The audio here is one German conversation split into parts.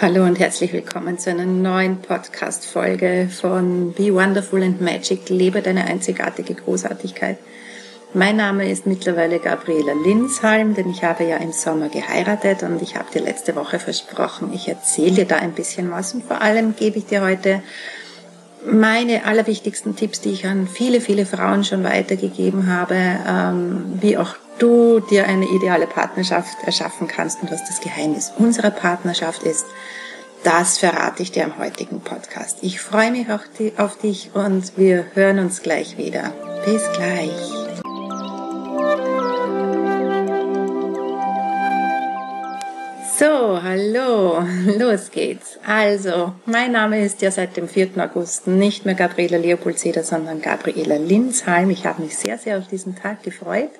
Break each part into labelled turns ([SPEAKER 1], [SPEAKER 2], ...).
[SPEAKER 1] Hallo und herzlich willkommen zu einer neuen Podcast-Folge von Be Wonderful and Magic. Lebe deine einzigartige Großartigkeit. Mein Name ist mittlerweile Gabriela Linshalm, denn ich habe ja im Sommer geheiratet und ich habe dir letzte Woche versprochen, ich erzähle dir da ein bisschen was und vor allem gebe ich dir heute meine allerwichtigsten Tipps, die ich an viele, viele Frauen schon weitergegeben habe, ähm, wie auch du dir eine ideale Partnerschaft erschaffen kannst und was das Geheimnis unserer Partnerschaft ist, das verrate ich dir am heutigen Podcast. Ich freue mich auf dich und wir hören uns gleich wieder. Bis gleich. So, hallo, los geht's. Also, mein Name ist ja seit dem 4. August nicht mehr Gabriela Leopoldseder, sondern Gabriela Linsheim. Ich habe mich sehr, sehr auf diesen Tag gefreut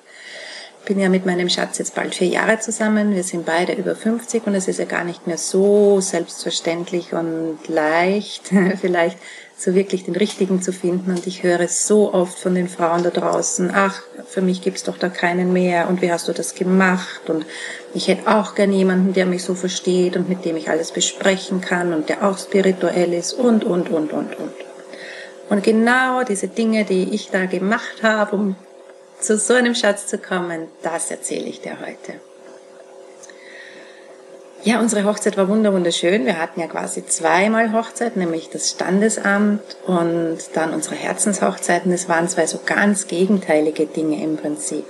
[SPEAKER 1] bin ja mit meinem Schatz jetzt bald vier Jahre zusammen. Wir sind beide über 50 und es ist ja gar nicht mehr so selbstverständlich und leicht, vielleicht so wirklich den richtigen zu finden. Und ich höre so oft von den Frauen da draußen, ach, für mich gibt's doch da keinen mehr und wie hast du das gemacht? Und ich hätte auch gern jemanden, der mich so versteht und mit dem ich alles besprechen kann und der auch spirituell ist und, und, und, und, und. Und genau diese Dinge, die ich da gemacht habe, um zu so einem Schatz zu kommen, das erzähle ich dir heute. Ja, unsere Hochzeit war wunderschön. Wir hatten ja quasi zweimal Hochzeit, nämlich das Standesamt und dann unsere Herzenshochzeiten. Es waren zwei so ganz gegenteilige Dinge im Prinzip.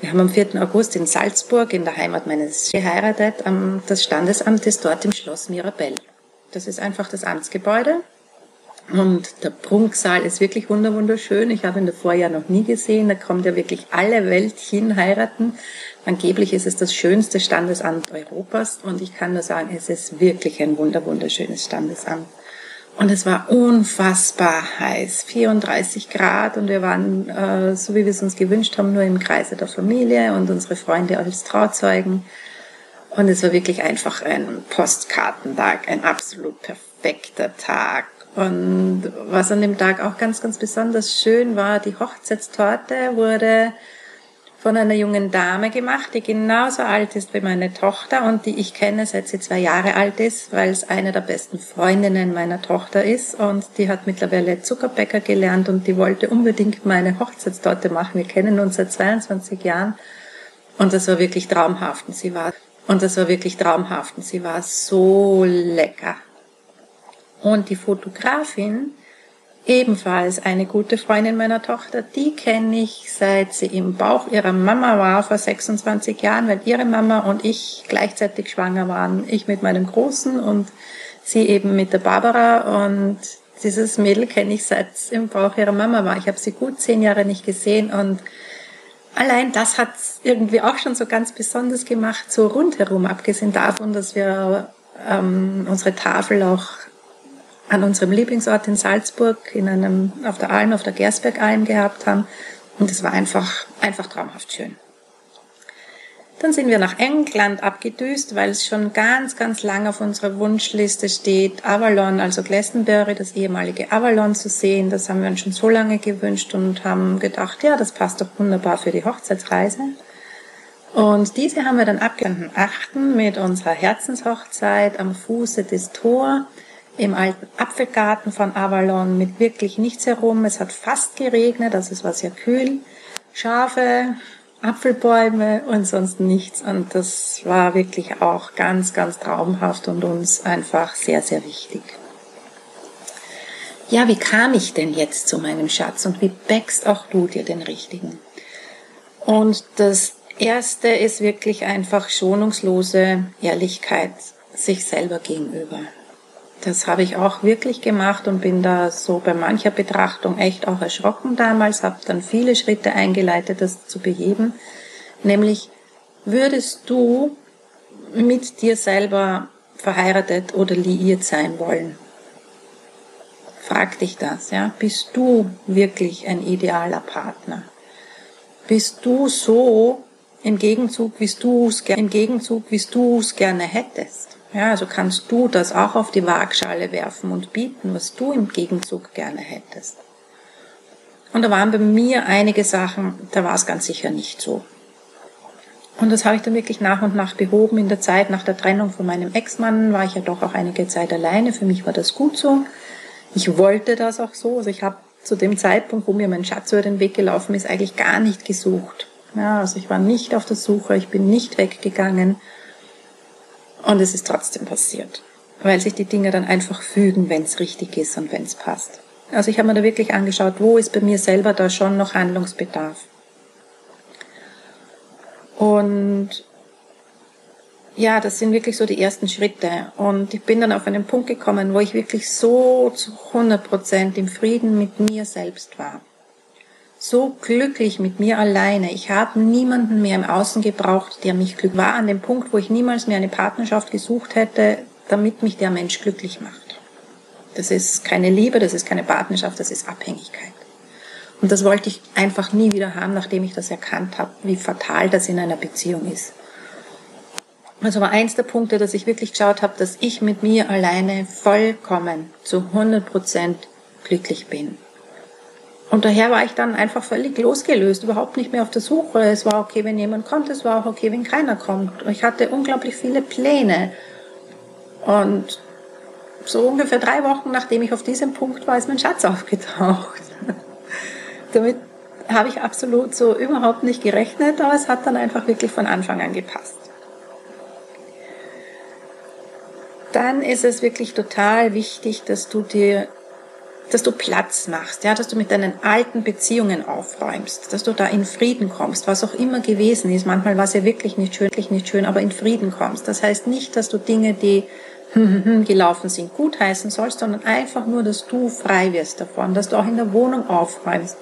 [SPEAKER 1] Wir haben am 4. August in Salzburg in der Heimat meines geheiratet. Das Standesamt ist dort im Schloss Mirabell. Das ist einfach das Amtsgebäude und der Prunksaal ist wirklich wunderschön. Ich habe ihn davor ja noch nie gesehen. Da kommt ja wirklich alle Welt hin heiraten. Angeblich ist es das schönste Standesamt Europas. Und ich kann nur sagen, es ist wirklich ein wunderschönes Standesamt. Und es war unfassbar heiß, 34 Grad und wir waren, äh, so wie wir es uns gewünscht haben, nur im Kreise der Familie und unsere Freunde als Trauzeugen. Und es war wirklich einfach ein Postkartentag, ein absolut perfekter Tag. Und was an dem Tag auch ganz, ganz besonders schön war, die Hochzeitstorte wurde von einer jungen Dame gemacht, die genauso alt ist wie meine Tochter und die ich kenne, seit sie zwei Jahre alt ist, weil es eine der besten Freundinnen meiner Tochter ist und die hat mittlerweile Zuckerbäcker gelernt und die wollte unbedingt meine Hochzeitstorte machen. Wir kennen uns seit 22 Jahren und das war wirklich traumhaft und sie war und das war wirklich traumhaft und sie war so lecker. Und die Fotografin, ebenfalls eine gute Freundin meiner Tochter, die kenne ich seit sie im Bauch ihrer Mama war vor 26 Jahren, weil ihre Mama und ich gleichzeitig schwanger waren. Ich mit meinem Großen und sie eben mit der Barbara und dieses Mädel kenne ich seit im Bauch ihrer Mama war. Ich habe sie gut zehn Jahre nicht gesehen und allein das hat irgendwie auch schon so ganz besonders gemacht, so rundherum, abgesehen davon, dass wir ähm, unsere Tafel auch an unserem Lieblingsort in Salzburg in einem, auf der Alm, auf der Gersbergalm gehabt haben. Und es war einfach, einfach traumhaft schön. Dann sind wir nach England abgedüst, weil es schon ganz, ganz lang auf unserer Wunschliste steht, Avalon, also Glastonbury, das ehemalige Avalon zu sehen. Das haben wir uns schon so lange gewünscht und haben gedacht, ja, das passt doch wunderbar für die Hochzeitsreise. Und diese haben wir dann abgeschlossen achten mit unserer Herzenshochzeit am Fuße des Tor im alten Apfelgarten von Avalon mit wirklich nichts herum. Es hat fast geregnet, also es war sehr kühl. Schafe, Apfelbäume und sonst nichts. Und das war wirklich auch ganz, ganz traumhaft und uns einfach sehr, sehr wichtig. Ja, wie kam ich denn jetzt zu meinem Schatz und wie bäckst auch du dir den richtigen? Und das erste ist wirklich einfach schonungslose Ehrlichkeit sich selber gegenüber. Das habe ich auch wirklich gemacht und bin da so bei mancher Betrachtung echt auch erschrocken damals, habe dann viele Schritte eingeleitet, das zu beheben. Nämlich, würdest du mit dir selber verheiratet oder liiert sein wollen? Frag dich das, ja? Bist du wirklich ein idealer Partner? Bist du so im Gegenzug, wie du es gerne hättest? Ja, also kannst du das auch auf die Waagschale werfen und bieten, was du im Gegenzug gerne hättest. Und da waren bei mir einige Sachen, da war es ganz sicher nicht so. Und das habe ich dann wirklich nach und nach behoben. In der Zeit nach der Trennung von meinem Ex-Mann war ich ja doch auch einige Zeit alleine. Für mich war das gut so. Ich wollte das auch so. Also ich habe zu dem Zeitpunkt, wo mir mein Schatz über den Weg gelaufen ist, eigentlich gar nicht gesucht. Ja, also ich war nicht auf der Suche, ich bin nicht weggegangen. Und es ist trotzdem passiert. Weil sich die Dinge dann einfach fügen, wenn es richtig ist und wenn es passt. Also ich habe mir da wirklich angeschaut, wo ist bei mir selber da schon noch Handlungsbedarf. Und ja, das sind wirklich so die ersten Schritte. Und ich bin dann auf einen Punkt gekommen, wo ich wirklich so zu 100 Prozent im Frieden mit mir selbst war. So glücklich mit mir alleine. Ich habe niemanden mehr im Außen gebraucht, der mich glücklich war an dem Punkt, wo ich niemals mehr eine Partnerschaft gesucht hätte, damit mich der Mensch glücklich macht. Das ist keine Liebe, das ist keine Partnerschaft, das ist Abhängigkeit. Und das wollte ich einfach nie wieder haben, nachdem ich das erkannt habe, wie fatal das in einer Beziehung ist. Also war eins der Punkte, dass ich wirklich geschaut habe, dass ich mit mir alleine vollkommen zu 100 Prozent glücklich bin. Und daher war ich dann einfach völlig losgelöst, überhaupt nicht mehr auf der Suche. Es war okay, wenn jemand kommt, es war auch okay, wenn keiner kommt. Ich hatte unglaublich viele Pläne. Und so ungefähr drei Wochen, nachdem ich auf diesem Punkt war, ist mein Schatz aufgetaucht. Damit habe ich absolut so überhaupt nicht gerechnet, aber es hat dann einfach wirklich von Anfang an gepasst. Dann ist es wirklich total wichtig, dass du dir, dass du Platz machst, ja, dass du mit deinen alten Beziehungen aufräumst, dass du da in Frieden kommst, was auch immer gewesen ist. Manchmal war es ja wirklich nicht schön, wirklich nicht schön, aber in Frieden kommst. Das heißt nicht, dass du Dinge, die gelaufen sind, gut heißen sollst, sondern einfach nur, dass du frei wirst davon, dass du auch in der Wohnung aufräumst,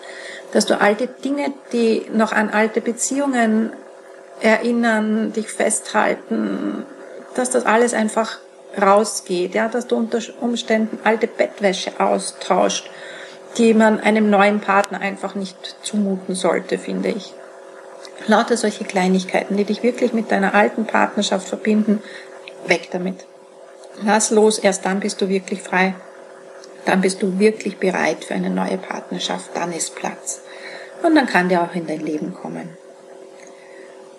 [SPEAKER 1] dass du alte Dinge, die noch an alte Beziehungen erinnern, dich festhalten, dass das alles einfach rausgeht, ja, dass du unter Umständen alte Bettwäsche austauscht, die man einem neuen Partner einfach nicht zumuten sollte, finde ich. Lauter solche Kleinigkeiten, die dich wirklich mit deiner alten Partnerschaft verbinden, weg damit. Lass los, erst dann bist du wirklich frei. Dann bist du wirklich bereit für eine neue Partnerschaft, dann ist Platz. Und dann kann der auch in dein Leben kommen.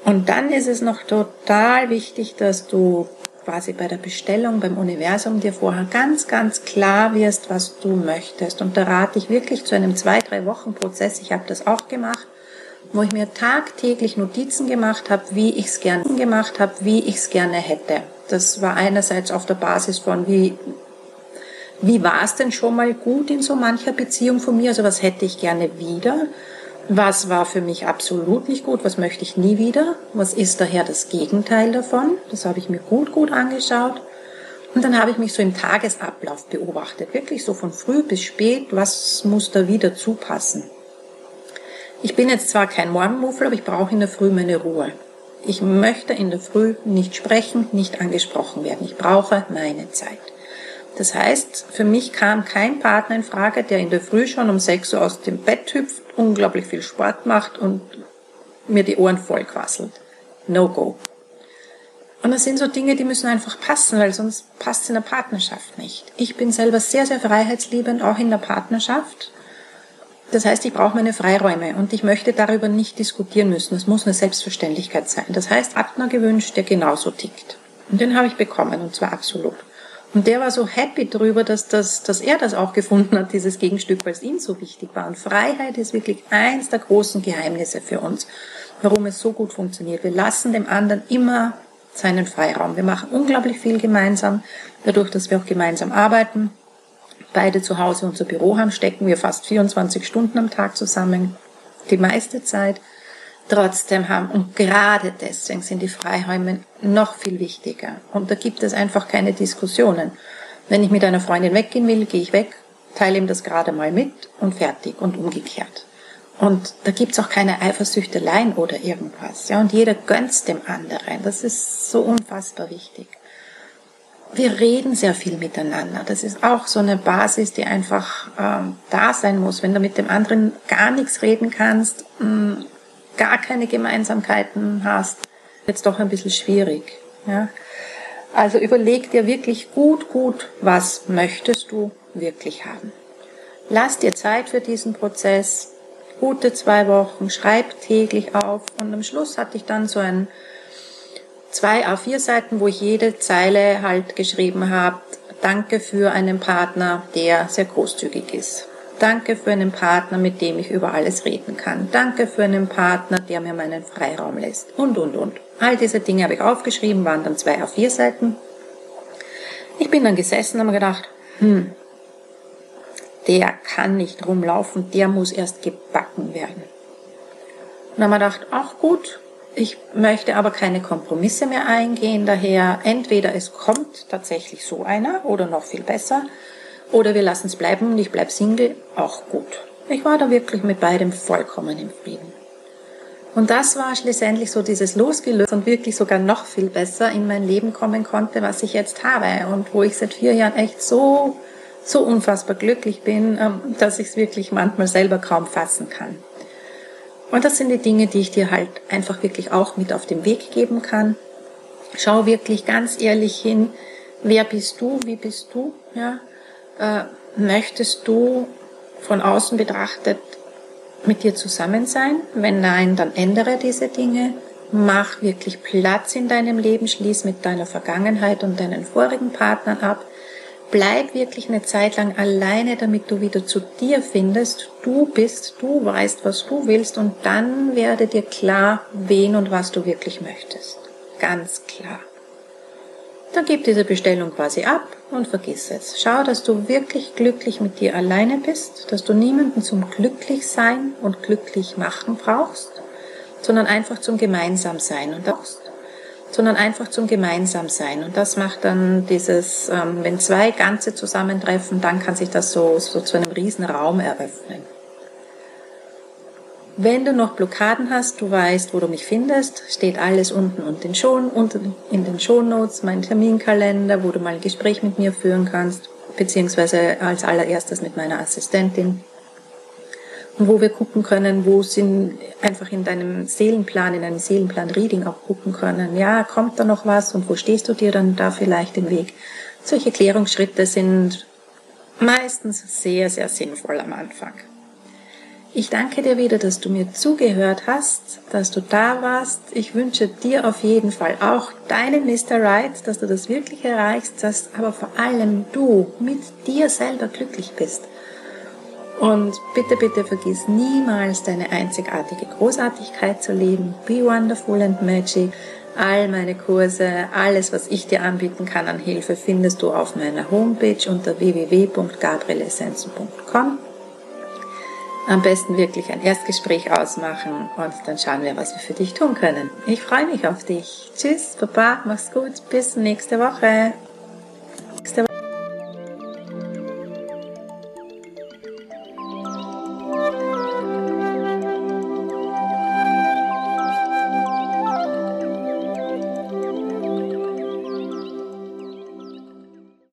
[SPEAKER 1] Und dann ist es noch total wichtig, dass du quasi bei der Bestellung beim Universum dir vorher ganz, ganz klar wirst, was du möchtest. Und da rate ich wirklich zu einem zwei, drei Wochen Prozess. Ich habe das auch gemacht, wo ich mir tagtäglich Notizen gemacht habe, wie ich es gerne gemacht habe, wie ich es gerne hätte. Das war einerseits auf der Basis von, wie, wie war es denn schon mal gut in so mancher Beziehung von mir? Also was hätte ich gerne wieder? Was war für mich absolut nicht gut? Was möchte ich nie wieder? Was ist daher das Gegenteil davon? Das habe ich mir gut, gut angeschaut. Und dann habe ich mich so im Tagesablauf beobachtet. Wirklich so von früh bis spät. Was muss da wieder zupassen? Ich bin jetzt zwar kein Morgenmuffel, aber ich brauche in der Früh meine Ruhe. Ich möchte in der Früh nicht sprechen, nicht angesprochen werden. Ich brauche meine Zeit. Das heißt, für mich kam kein Partner in Frage, der in der Früh schon um 6 Uhr aus dem Bett hüpft, unglaublich viel Sport macht und mir die Ohren voll quasselt. No go. Und das sind so Dinge, die müssen einfach passen, weil sonst passt es in der Partnerschaft nicht. Ich bin selber sehr, sehr freiheitsliebend, auch in der Partnerschaft. Das heißt, ich brauche meine Freiräume und ich möchte darüber nicht diskutieren müssen. Es muss eine Selbstverständlichkeit sein. Das heißt, Partner gewünscht, der genauso tickt. Und den habe ich bekommen, und zwar absolut. Und der war so happy darüber, dass, das, dass er das auch gefunden hat, dieses Gegenstück, weil es ihm so wichtig war. Und Freiheit ist wirklich eins der großen Geheimnisse für uns, warum es so gut funktioniert. Wir lassen dem anderen immer seinen Freiraum. Wir machen unglaublich viel gemeinsam, dadurch, dass wir auch gemeinsam arbeiten beide zu Hause unser Büro haben, stecken wir fast 24 Stunden am Tag zusammen, die meiste Zeit. Trotzdem haben, und gerade deswegen sind die Freiräume noch viel wichtiger. Und da gibt es einfach keine Diskussionen. Wenn ich mit einer Freundin weggehen will, gehe ich weg, teile ihm das gerade mal mit und fertig und umgekehrt. Und da gibt's auch keine Eifersüchteleien oder irgendwas. Ja, und jeder gönnt dem anderen. Das ist so unfassbar wichtig wir reden sehr viel miteinander. Das ist auch so eine Basis, die einfach ähm, da sein muss. Wenn du mit dem anderen gar nichts reden kannst, mh, mm, gar keine Gemeinsamkeiten hast, wird es doch ein bisschen schwierig. Ja? Also überleg dir wirklich gut, gut, was möchtest du wirklich haben. Lass dir Zeit für diesen Prozess gute zwei Wochen, schreib täglich auf und am Schluss hatte ich dann so ein zwei A4 Seiten, wo ich jede Zeile halt geschrieben habe, danke für einen Partner, der sehr großzügig ist. Danke für einen Partner, mit dem ich über alles reden kann. Danke für einen Partner, der mir meinen Freiraum lässt. Und, und, und. All diese Dinge habe ich aufgeschrieben, waren dann zwei A4 Seiten. Ich bin dann gesessen und habe gedacht, hm, der kann nicht rumlaufen, der muss erst gebacken werden. Und dann habe ich gedacht, ach gut, ich möchte aber keine Kompromisse mehr eingehen, daher entweder es kommt tatsächlich so einer oder noch viel besser, oder wir lassen es bleiben und ich bleib Single, auch gut. Ich war da wirklich mit beidem vollkommen im Frieden. Und das war schlussendlich so dieses Losgelöst und wirklich sogar noch viel besser in mein Leben kommen konnte, was ich jetzt habe und wo ich seit vier Jahren echt so, so unfassbar glücklich bin, ähm, dass ich es wirklich manchmal selber kaum fassen kann. Und das sind die Dinge, die ich dir halt einfach wirklich auch mit auf den Weg geben kann. Schau wirklich ganz ehrlich hin, wer bist du, wie bist du, ja? Äh, möchtest du von außen betrachtet mit dir zusammen sein? Wenn nein, dann ändere diese Dinge. Mach wirklich Platz in deinem Leben, schließ mit deiner Vergangenheit und deinen vorigen Partnern ab bleib wirklich eine Zeit lang alleine, damit du wieder zu dir findest. Du bist, du weißt, was du willst und dann werde dir klar, wen und was du wirklich möchtest. Ganz klar. Dann gib diese Bestellung quasi ab und vergiss es. Schau, dass du wirklich glücklich mit dir alleine bist, dass du niemanden zum Glücklichsein und glücklich machen brauchst, sondern einfach zum Gemeinsamsein und brauchst sondern einfach zum Gemeinsamsein. Und das macht dann dieses, ähm, wenn zwei Ganze zusammentreffen, dann kann sich das so, so zu einem riesen Raum eröffnen. Wenn du noch Blockaden hast, du weißt, wo du mich findest, steht alles unten und in, Show, unten in den Shownotes, mein Terminkalender, wo du mal ein Gespräch mit mir führen kannst, beziehungsweise als allererstes mit meiner Assistentin wo wir gucken können, wo sind einfach in deinem Seelenplan, in einem Seelenplan-Reading auch gucken können, ja, kommt da noch was und wo stehst du dir dann da vielleicht im Weg? Solche Klärungsschritte sind meistens sehr, sehr sinnvoll am Anfang. Ich danke dir wieder, dass du mir zugehört hast, dass du da warst. Ich wünsche dir auf jeden Fall auch deinen Mr. Right, dass du das wirklich erreichst, dass aber vor allem du mit dir selber glücklich bist. Und bitte, bitte vergiss niemals deine einzigartige Großartigkeit zu leben. Be wonderful and magic. All meine Kurse, alles, was ich dir anbieten kann an Hilfe, findest du auf meiner Homepage unter www.gabrielessenzen.com. Am besten wirklich ein Erstgespräch ausmachen und dann schauen wir, was wir für dich tun können. Ich freue mich auf dich. Tschüss, Papa, mach's gut, bis nächste Woche.